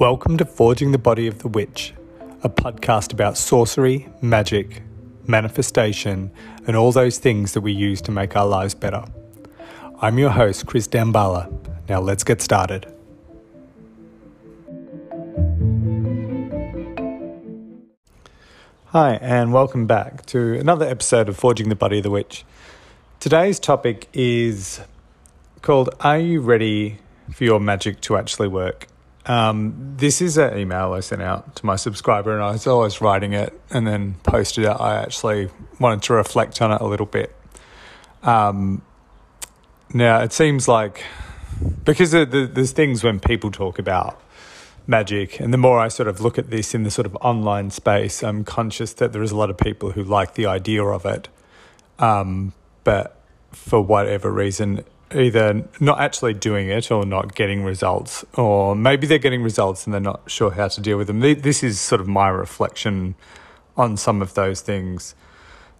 Welcome to Forging the Body of the Witch, a podcast about sorcery, magic, manifestation, and all those things that we use to make our lives better. I'm your host, Chris Dambala. Now let's get started. Hi, and welcome back to another episode of Forging the Body of the Witch. Today's topic is called Are You Ready for Your Magic to Actually Work? Um, this is an email I sent out to my subscriber, and I was always writing it and then posted it. I actually wanted to reflect on it a little bit. Um, now, it seems like because the, the, there's things when people talk about magic, and the more I sort of look at this in the sort of online space, I'm conscious that there is a lot of people who like the idea of it, um, but for whatever reason, either not actually doing it or not getting results, or maybe they're getting results and they're not sure how to deal with them. This is sort of my reflection on some of those things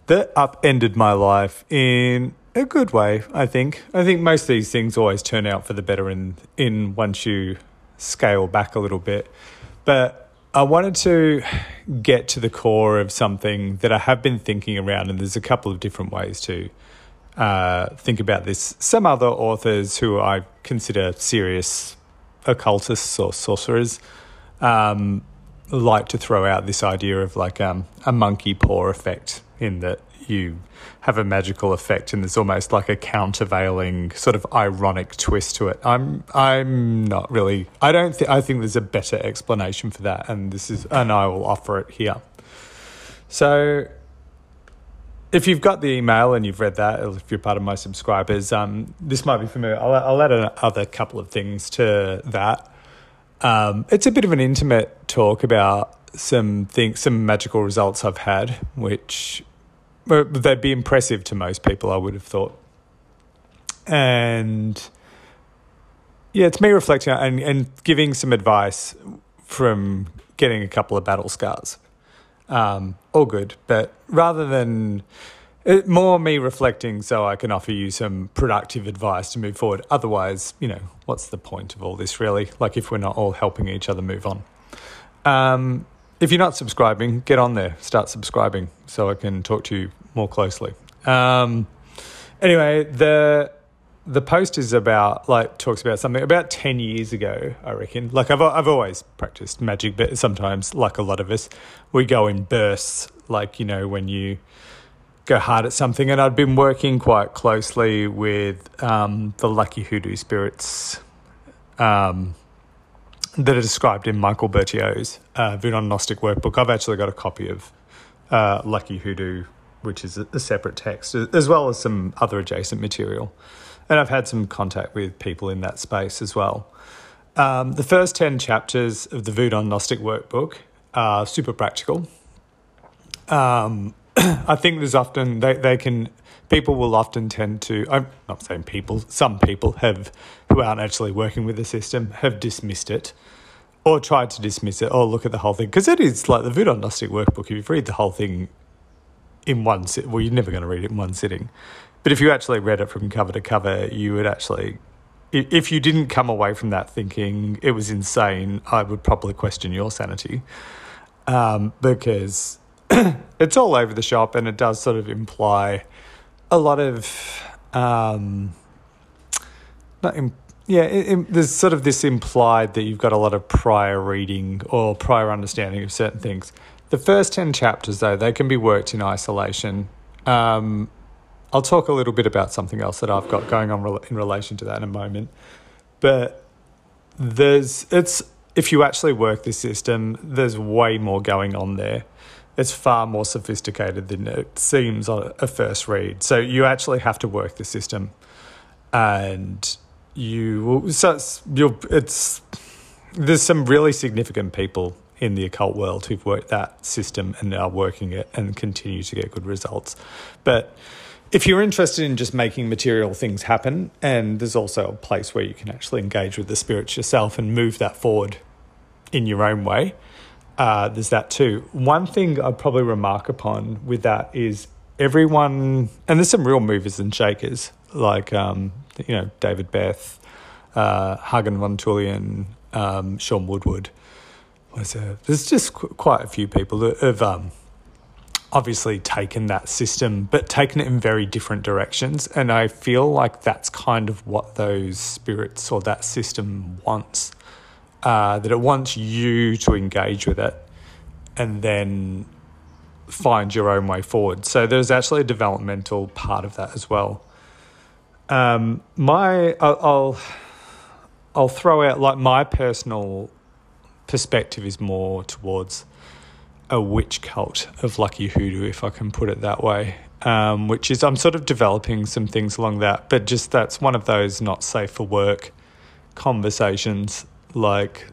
that upended my life in a good way, I think. I think most of these things always turn out for the better in in once you scale back a little bit. But I wanted to get to the core of something that I have been thinking around, and there's a couple of different ways to uh, think about this. Some other authors who I consider serious occultists or sorcerers um, like to throw out this idea of like um, a monkey paw effect, in that you have a magical effect and there's almost like a countervailing sort of ironic twist to it. I'm I'm not really I don't think I think there's a better explanation for that and this is and I will offer it here. So if you've got the email and you've read that, if you're part of my subscribers, um, this might be familiar. I'll, I'll add another couple of things to that. Um, it's a bit of an intimate talk about some things, some magical results I've had, which they'd be impressive to most people, I would have thought. And yeah, it's me reflecting and, and giving some advice from getting a couple of battle scars um, all good. But rather than it, more me reflecting so I can offer you some productive advice to move forward. Otherwise, you know, what's the point of all this really? Like if we're not all helping each other move on. Um, if you're not subscribing, get on there, start subscribing so I can talk to you more closely. Um, anyway, the the post is about like talks about something about 10 years ago i reckon. Like i've i've always practiced magic but sometimes like a lot of us we go in bursts like you know when you go hard at something. And i'd been working quite closely with um, the lucky hoodoo spirits um, that are described in Michael Bertiaux's uh, gnostic workbook. I've actually got a copy of uh, lucky hoodoo which is a separate text as well as some other adjacent material and I've had some contact with people in that space as well. Um, the first 10 chapters of the Voodoo Gnostic workbook are super practical. Um, I think there's often, they, they can, people will often tend to, I'm not saying people, some people have, who aren't actually working with the system, have dismissed it or tried to dismiss it or look at the whole thing. Because it is like the Voodoo Gnostic workbook, if you read the whole thing in one sit, well, you're never going to read it in one sitting. But if you actually read it from cover to cover, you would actually, if you didn't come away from that thinking it was insane, I would probably question your sanity um, because it's all over the shop and it does sort of imply a lot of, um, not in, yeah, it, it, there's sort of this implied that you've got a lot of prior reading or prior understanding of certain things. The first 10 chapters, though, they can be worked in isolation. Um, I'll talk a little bit about something else that I've got going on in relation to that in a moment. But there's it's if you actually work this system, there's way more going on there. It's far more sophisticated than it seems on a first read. So you actually have to work the system, and you so it's, you're, it's there's some really significant people in the occult world who've worked that system and are working it and continue to get good results, but if you're interested in just making material things happen, and there's also a place where you can actually engage with the spirits yourself and move that forward in your own way, uh, there's that too. One thing I'd probably remark upon with that is everyone, and there's some real movers and shakers like um, you know David Beth, uh, Hagen von Tulien, um, Sean Woodward. Was there? There's just qu- quite a few people that have um, obviously taken that system, but taken it in very different directions. And I feel like that's kind of what those spirits or that system wants. Uh, that it wants you to engage with it and then find your own way forward. So there's actually a developmental part of that as well. Um, my, I'll, I'll, I'll throw out like my personal perspective is more towards a witch cult of Lucky Hoodoo, if I can put it that way. Um, which is, I'm sort of developing some things along that, but just that's one of those not safe for work conversations, like,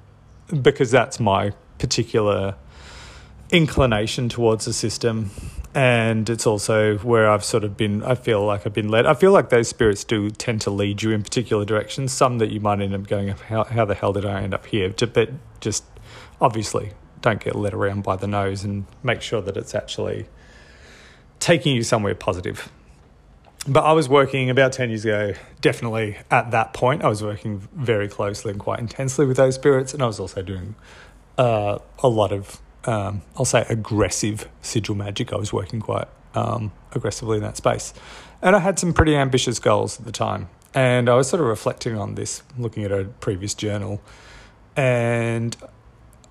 because that's my particular inclination towards the system. And it's also where I've sort of been, I feel like I've been led. I feel like those spirits do tend to lead you in particular directions. Some that you might end up going, how, how the hell did I end up here? But just obviously don't get led around by the nose and make sure that it's actually taking you somewhere positive. But I was working about 10 years ago, definitely at that point, I was working very closely and quite intensely with those spirits. And I was also doing uh, a lot of, um, I'll say, aggressive sigil magic. I was working quite um, aggressively in that space. And I had some pretty ambitious goals at the time. And I was sort of reflecting on this, looking at a previous journal. And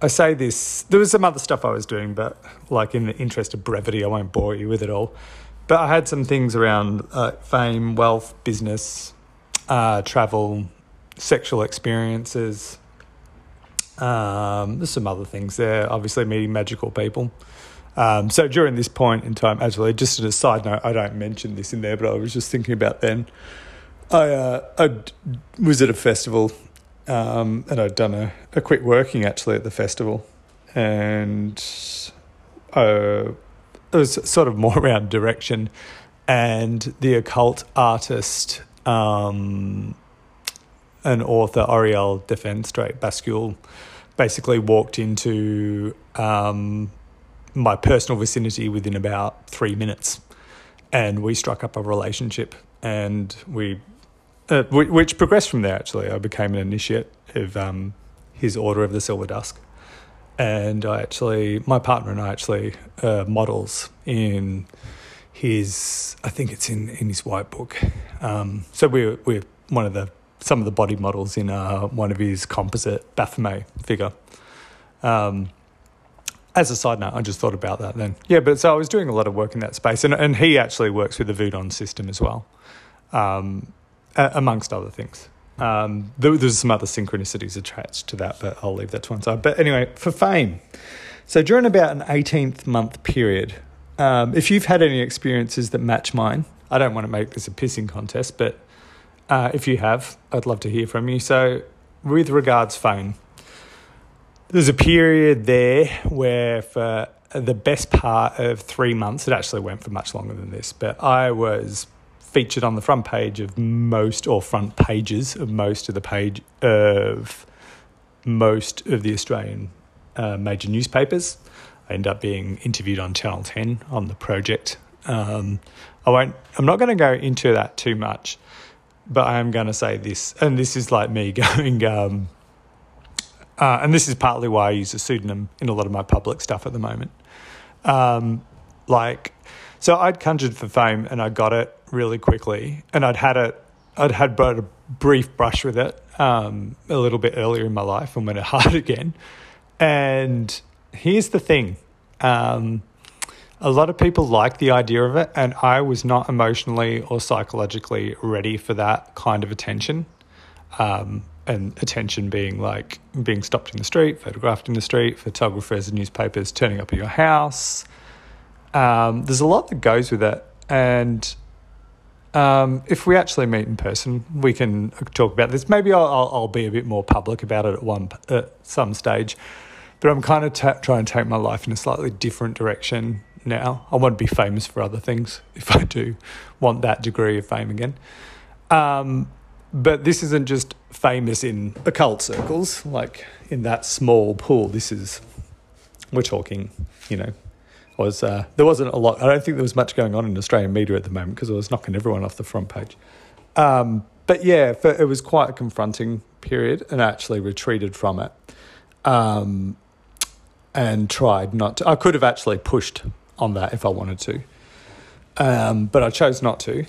I say this, there was some other stuff I was doing, but like in the interest of brevity, I won't bore you with it all. But I had some things around uh, fame, wealth, business, uh, travel, sexual experiences. Um, there's some other things there, obviously, meeting magical people. Um, so during this point in time, actually, just as a side note, I don't mention this in there, but I was just thinking about then. I, uh, I was at a festival um, and I'd done a, a quick working actually at the festival, and uh, it was sort of more around direction, and the occult artist, um, an author, Orryelle Defenestrate Bascule, basically walked into um, my personal vicinity within about three minutes, and we struck up a relationship, and we uh, which progressed from there. Actually, I became an initiate of um, his Order of the Silver Dusk, and I actually, my partner and I actually uh, models in his. I think it's in in his white book. Um, so we're we're one of the some of the body models in uh, one of his composite Baphomet figure. Um, as a side note, I just thought about that then. Yeah, but so I was doing a lot of work in that space, and and he actually works with the Voodoo system as well. Um, uh, amongst other things. Um, there, there's some other synchronicities attached to that, but I'll leave that to one side. But anyway, for fame. So during about an 18th month period, um, if you've had any experiences that match mine, I don't want to make this a pissing contest, but uh, if you have, I'd love to hear from you. So, with regards fame, there's a period there where for the best part of three months, it actually went for much longer than this, but I was featured on the front page of most or front pages of most of the page of most of the Australian uh, major newspapers. I end up being interviewed on Channel 10 on the project. Um, I won't, I'm not going to go into that too much, but I am going to say this, and this is like me going, um, uh, and this is partly why I use a pseudonym in a lot of my public stuff at the moment. Um, like, so I'd conjured for fame and I got it really quickly, and I'd had it. I'd had but a brief brush with it um, a little bit earlier in my life and went hard again. And here's the thing. Um, a lot of people like the idea of it, and I was not emotionally or psychologically ready for that kind of attention. Um, and attention being like being stopped in the street, photographed in the street, photographers and newspapers turning up at your house. Um, there's a lot that goes with it, and um, if we actually meet in person, we can talk about this. Maybe I'll, I'll, I'll be a bit more public about it at one at some stage. But I'm kind of t- trying to take my life in a slightly different direction now. I want to be famous for other things if I do want that degree of fame again. Um, but this isn't just famous in occult circles, like in that small pool. This is, we're talking, you know, was uh, there wasn't a lot. I don't think there was much going on in Australian media at the moment because it was knocking everyone off the front page. Um, but yeah, for, it was quite a confronting period, and I actually retreated from it. Um, and tried not to. I could have actually pushed on that if I wanted to, um, but I chose not to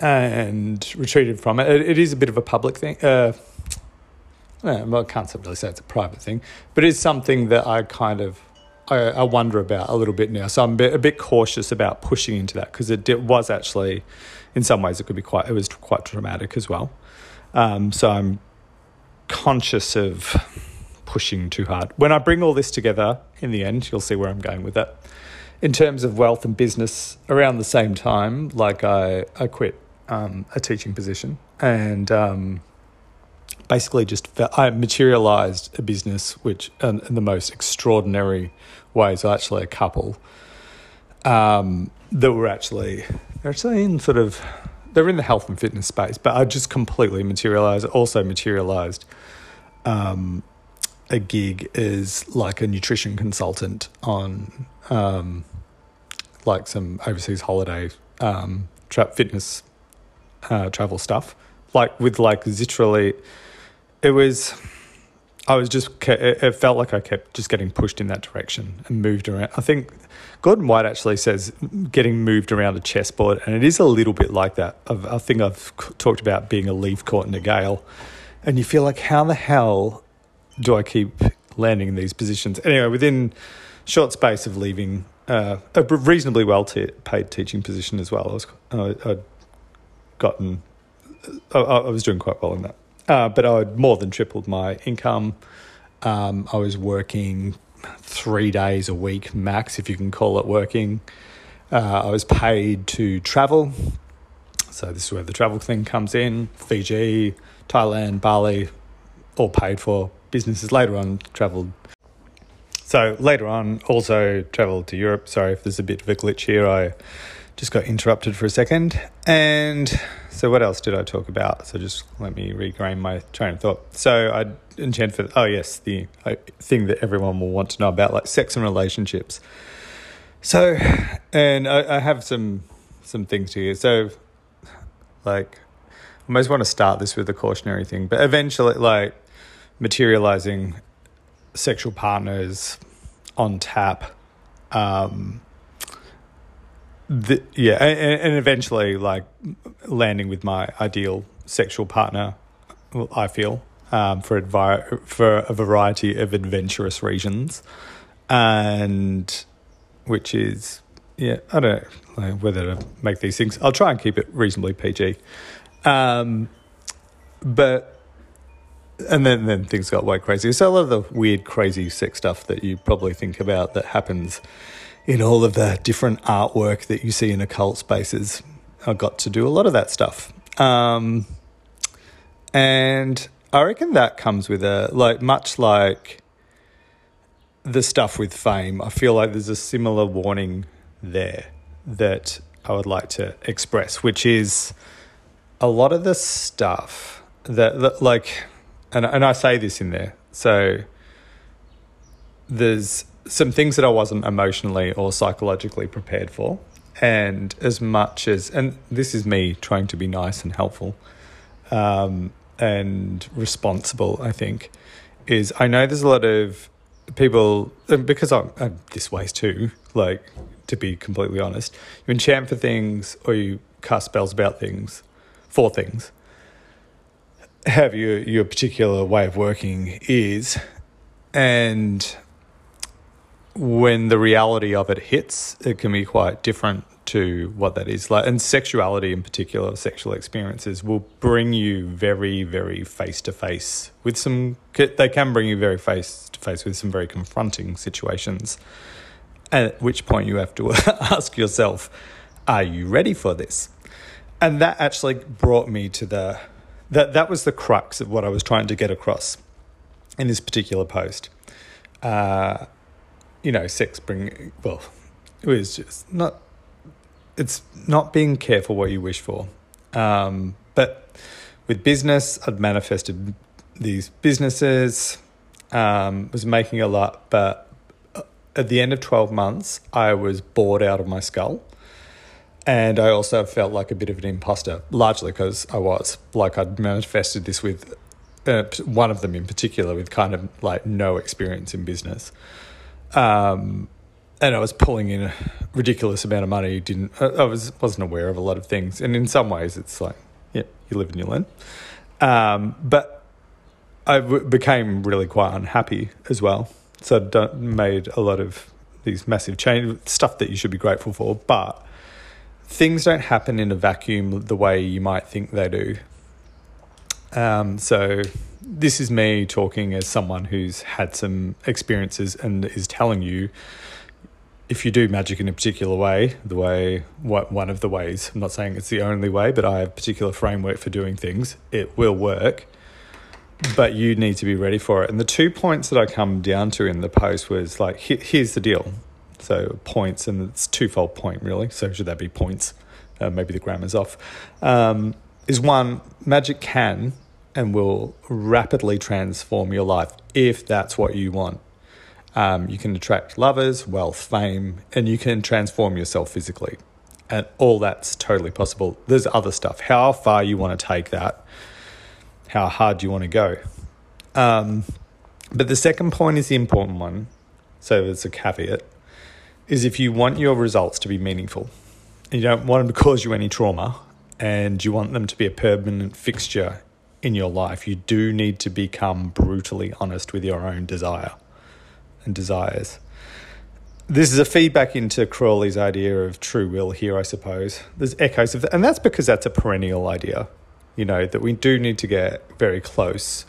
and retreated from it. It, it is a bit of a public thing. Uh, well, I can't really say it's a private thing, but it's something that I kind of I, I wonder about a little bit now. So I'm a bit, a bit cautious about pushing into that because it, it, was actually, in some ways, it could be quite it was quite dramatic as well. Um, so I'm conscious of pushing too hard. When I bring all this together in the end, you'll see where I'm going with that. In terms of wealth and business, around the same time, like I, I quit um, a teaching position and um, basically just I materialized a business which in, in the most extraordinary ways, actually a couple um, that were actually they're actually in sort of they're in the health and fitness space, but I just completely materialized. Also materialized um, a gig as like a nutrition consultant on um, like some overseas holiday um, tra- fitness uh, travel stuff, like with like literally, it was. I was just, it felt like I kept just getting pushed in that direction and moved around. I think Gordon White actually says getting moved around a chessboard, and it is a little bit like that. I think I've talked about being a leaf caught in a gale, and you feel like, how the hell do I keep landing in these positions? Anyway, within short space of leaving uh, a reasonably well t- paid teaching position as well, I was, uh, I'd gotten, I, I was doing quite well in that. Uh, but I had more than tripled my income. Um, I was working three days a week max, if you can call it working. Uh, I was paid to travel. So this is where the travel thing comes in. Fiji, Thailand, Bali, all paid for. Businesses later on traveled. So later on, also traveled to Europe. Sorry if there's a bit of a glitch here. I just got interrupted for a second. And so, what else did I talk about? So, just let me regrain my train of thought. So, I enchant for, oh, yes, the uh, thing that everyone will want to know about, like sex and relationships. So, and I, I have some some things here. So, like, I almost want to start this with a cautionary thing, but eventually, like, materializing sexual partners on tap. Um, the, yeah, and, and eventually, like landing with my ideal sexual partner, I feel um, for advi- for a variety of adventurous reasons, and which is yeah, I don't know whether to make these things. I'll try and keep it reasonably PG, um, but and then then things got way crazy. So a lot of the weird, crazy sex stuff that you probably think about that happens in all of the different artwork that you see in occult spaces. I got to do a lot of that stuff. Um, and I reckon that comes with a, like, much like the stuff with fame, I feel like there's a similar warning there that I would like to express, which is a lot of the stuff that, that like, and, and I say this in there. So there's some things that I wasn't emotionally or psychologically prepared for. And as much as, and this is me trying to be nice and helpful um, and responsible, I think, is I know there's a lot of people, because I'm, I'm this way too, like to be completely honest, you enchant for things or you cast spells about things, for things. Have your your particular way of working is, and when the reality of it hits, it can be quite different to what that is like. And sexuality, in particular, sexual experiences will bring you very, very face to face with some. They can bring you very face to face with some very confronting situations. At which point you have to ask yourself, "Are you ready for this?" And that actually brought me to the that that was the crux of what I was trying to get across in this particular post. Uh, you know, sex bring well, it was just not. It's not being careful what you wish for, um, but with business, I'd manifested these businesses, um, was making a lot, but uh, at the end of twelve months, I was bored out of my skull. And I also felt like a bit of an imposter, largely because I was like I'd manifested this with uh, one of them in particular with kind of like no experience in business. Um, and I was pulling in a ridiculous amount of money. Didn't I was wasn't aware of a lot of things, and in some ways, it's like yeah, you live and you learn. Um, but I w- became really quite unhappy as well. So I made a lot of these massive change stuff that you should be grateful for, but things don't happen in a vacuum the way you might think they do. Um, so this is me talking as someone who's had some experiences and is telling you if you do magic in a particular way, the way what one of the ways, I'm not saying it's the only way, but I have a particular framework for doing things, it will work. But you need to be ready for it. And the two points that I come down to in the post was like, here's the deal. So points, and it's twofold point really. So should that be points? Uh, maybe the grammar's off. Um, is one magic can and will rapidly transform your life if that's what you want. Um, you can attract lovers, wealth, fame, and you can transform yourself physically. And all that's totally possible. There's other stuff. How far you want to take that, how hard you want to go. Um, but the second point is the important one. So it's a caveat is if you want your results to be meaningful, you don't want them to cause you any trauma, and you want them to be a permanent fixture in your life, you do need to become brutally honest with your own desire and desires. This is a feedback into Crowley's idea of true will here, I suppose. There's echoes of that, and that's because that's a perennial idea, you know, that we do need to get very close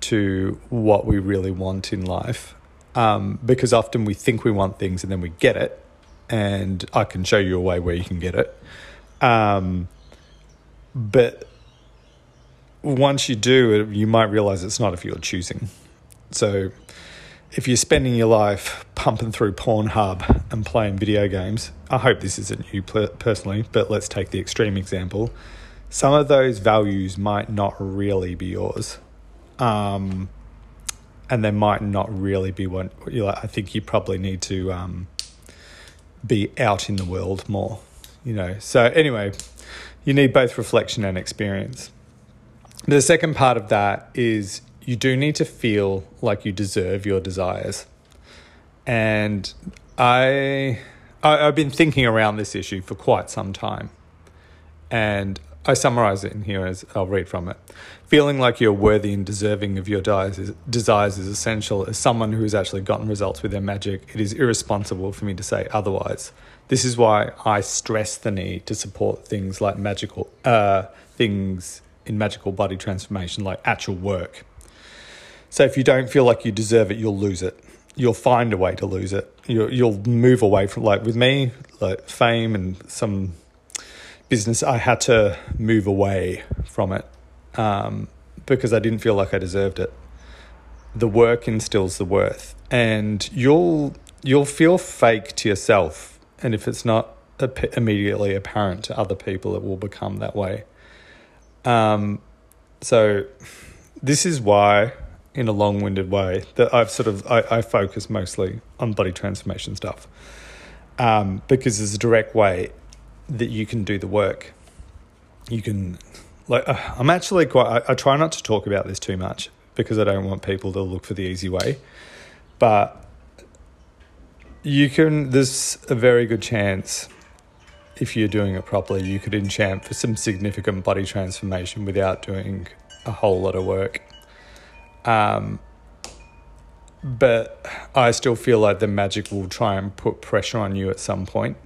to what we really want in life. Um, because often we think we want things and then we get it, and I can show you a way where you can get it. Um, but once you do, you might realize it's not if you're choosing. So if you're spending your life pumping through Pornhub and playing video games, I hope this isn't you personally, but let's take the extreme example. Some of those values might not really be yours. Um, and they might not really be like. I think you probably need to um, be out in the world more, you know. So, anyway, you need both reflection and experience. The second part of that is you do need to feel like you deserve your desires. And I, I have been thinking around this issue for quite some time. And I summarize it in here as I'll read from it. Feeling like you're worthy and deserving of your desires is, essential. As someone who has actually gotten results with their magic, it is irresponsible for me to say otherwise. This is why I stress the need to support things like magical uh, things in magical body transformation, like actual work. So if you don't feel like you deserve it, you'll lose it. You'll find a way to lose it. You'll, you'll move away from, like with me, like fame and some business, I had to move away from it um, because I didn't feel like I deserved it. The work instills the worth, and you'll you'll feel fake to yourself, and if it's not immediately apparent to other people, it will become that way. Um, so this is why in a long-winded way that I've sort of I, I focus mostly on body transformation stuff um, because there's a direct way that you can do the work. You can like uh, I'm actually quite I, I try not to talk about this too much because I don't want people to look for the easy way, but you can there's a very good chance if you're doing it properly you could enchant for some significant body transformation without doing a whole lot of work um, but I still feel like the magic will try and put pressure on you at some point.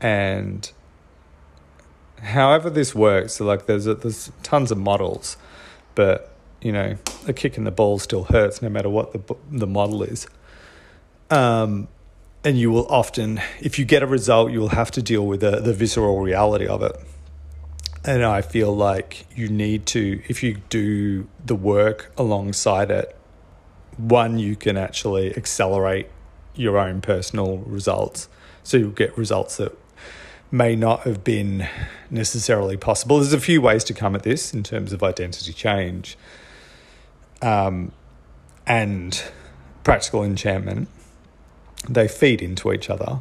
And however this works, so like there's a, there's tons of models, but you know a kick in the ball still hurts no matter what the the model is. Um, and you will often, if you get a result, you will have to deal with the, the visceral reality of it. And I feel like you need to, if you do the work alongside it, one, you can actually accelerate your own personal results. So you'll get results that may not have been necessarily possible. There's a few ways to come at this in terms of identity change um, and practical enchantment. They feed into each other.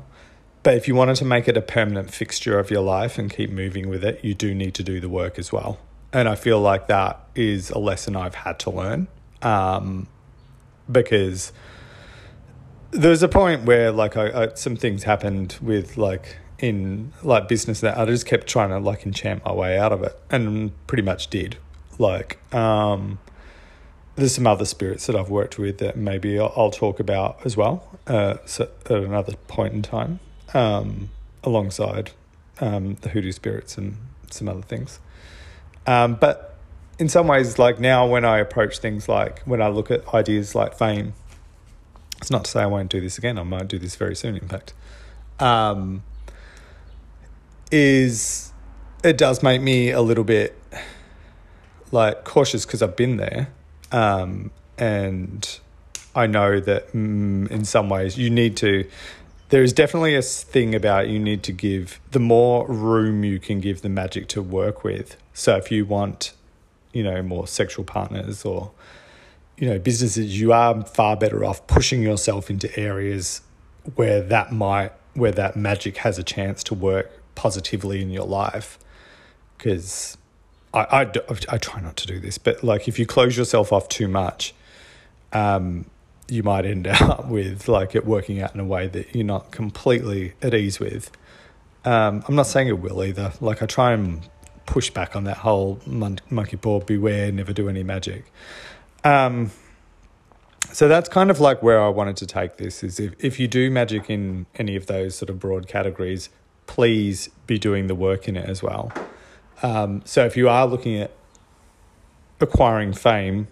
But if you wanted to make it a permanent fixture of your life and keep moving with it, you do need to do the work as well. and I feel like that is a lesson I've had to learn um, because there's a point where like I, I, some things happened with like in like business that I just kept trying to like enchant my way out of it and pretty much did. Like um, there's some other spirits that I've worked with that maybe I'll, I'll talk about as well uh, so at another point in time um, alongside um, the hoodoo spirits and some other things. Um, but in some ways like now when I approach things like when I look at ideas like fame it's not to say I won't do this again I might do this very soon in fact. Um, is it does make me a little bit like cautious because I've been there, um, and I know that mm, in some ways you need to. There is definitely a thing about you need to give the more room you can give the magic to work with. So if you want, you know, more sexual partners or, you know, businesses, you are far better off pushing yourself into areas where that might where that magic has a chance to work positively in your life because I, I, I try not to do this, but like if you close yourself off too much, um, you might end up with like it working out in a way that you're not completely at ease with. Um, I'm not saying it will either. Like I try and push back on that whole mon- monkey paw beware, never do any magic. Um, so that's kind of like where I wanted to take this is if, if you do magic in any of those sort of broad categories, please be doing the work in it as well. Um, so if you are looking at acquiring fame,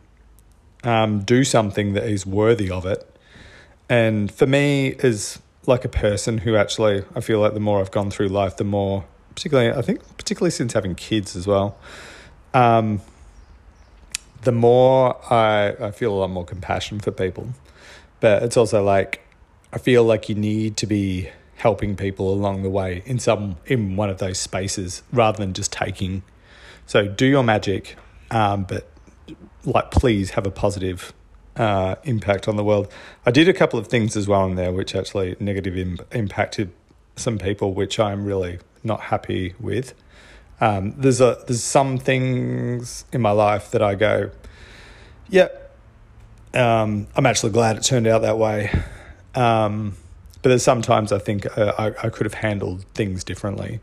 um, do something that is worthy of it. And for me, as like a person who actually, I feel like the more I've gone through life, the more, particularly, I think, particularly since having kids as well, um, the more I, I feel a lot more compassion for people. But it's also like, I feel like you need to be helping people along the way in some in one of those spaces rather than just taking. So do your magic, um, but like please have a positive uh, impact on the world. I did a couple of things as well in there which actually negative Im- impacted some people, which I'm really not happy with. Um, there's a there's some things in my life that I go, yeah, um, I'm actually glad it turned out that way. Um, but there's sometimes I think uh, I, I could have handled things differently.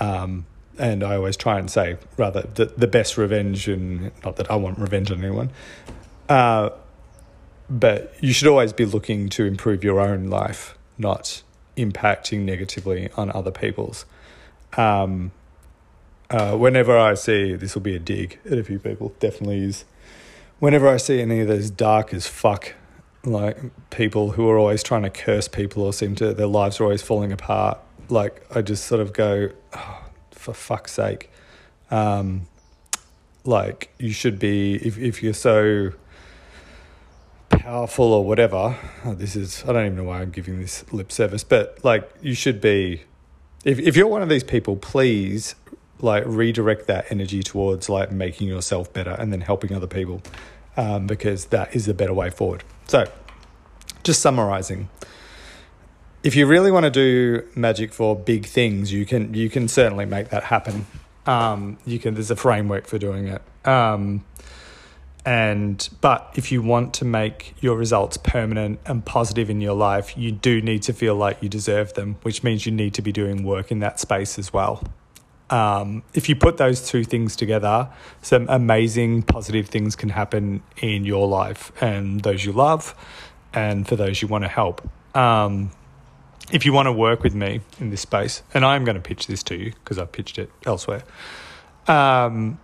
Um, and I always try and say, rather, the, the best revenge, and not that I want revenge on anyone, uh, but you should always be looking to improve your own life, not impacting negatively on other people's. Um, uh, whenever I see this will be a dig at a few people, definitely is. Whenever I see any of those dark as fuck like people who are always trying to curse people or seem to their lives are always falling apart. Like I just sort of go, oh, for fuck's sake, um, like you should be if if you're so powerful or whatever. Oh, this is I don't even know why I'm giving this lip service, but like you should be. If if you're one of these people, please like redirect that energy towards like making yourself better and then helping other people um, because that is a better way forward. So, just summarizing. If you really want to do magic for big things, you can you can certainly make that happen. Um, you can. There's a framework for doing it. Um, and but if you want to make your results permanent and positive in your life, you do need to feel like you deserve them, which means you need to be doing work in that space as well um, if you put those two things together, some amazing positive things can happen in your life and those you love, and for those you want to help. Um, if you want to work with me in this space, and I'm going to pitch this to you because I've pitched it elsewhere, um,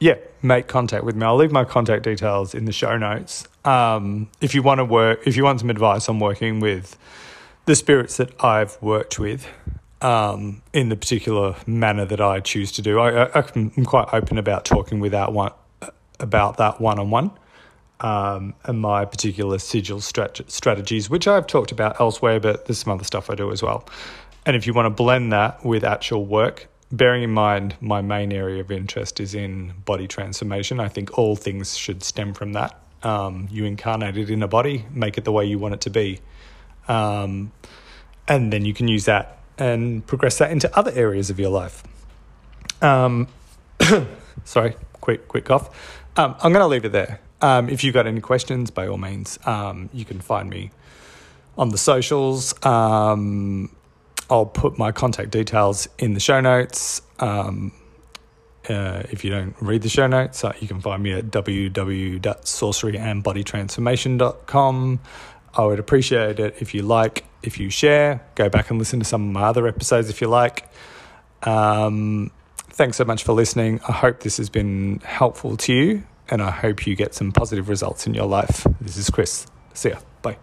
yeah, make contact with me. I'll leave my contact details in the show notes. Um, if you want to work, if you want some advice on working with the spirits that I've worked with, um, in the particular manner that I choose to do. I, am quite open about talking without one about that one on one. and my particular sigil strat- strategies, which I've talked about elsewhere, but there's some other stuff I do as well. And if you want to blend that with actual work, bearing in mind my main area of interest is in body transformation, I think all things should stem from that. Um, you incarnate it in a body, make it the way you want it to be. Um, and then you can use that and progress that into other areas of your life. Um, Sorry, quick, quick cough. Um, I'm going to leave it there. Um, if you've got any questions, by all means, um, you can find me on the socials. Um, I'll put my contact details in the show notes. Um, uh, if you don't read the show notes, uh, you can find me at www.sorceryandbodytransformation.com. I would appreciate it if you like, if you share, go back and listen to some of my other episodes if you like. Um, thanks so much for listening. I hope this has been helpful to you, and I hope you get some positive results in your life. This is Chris. See ya. Bye.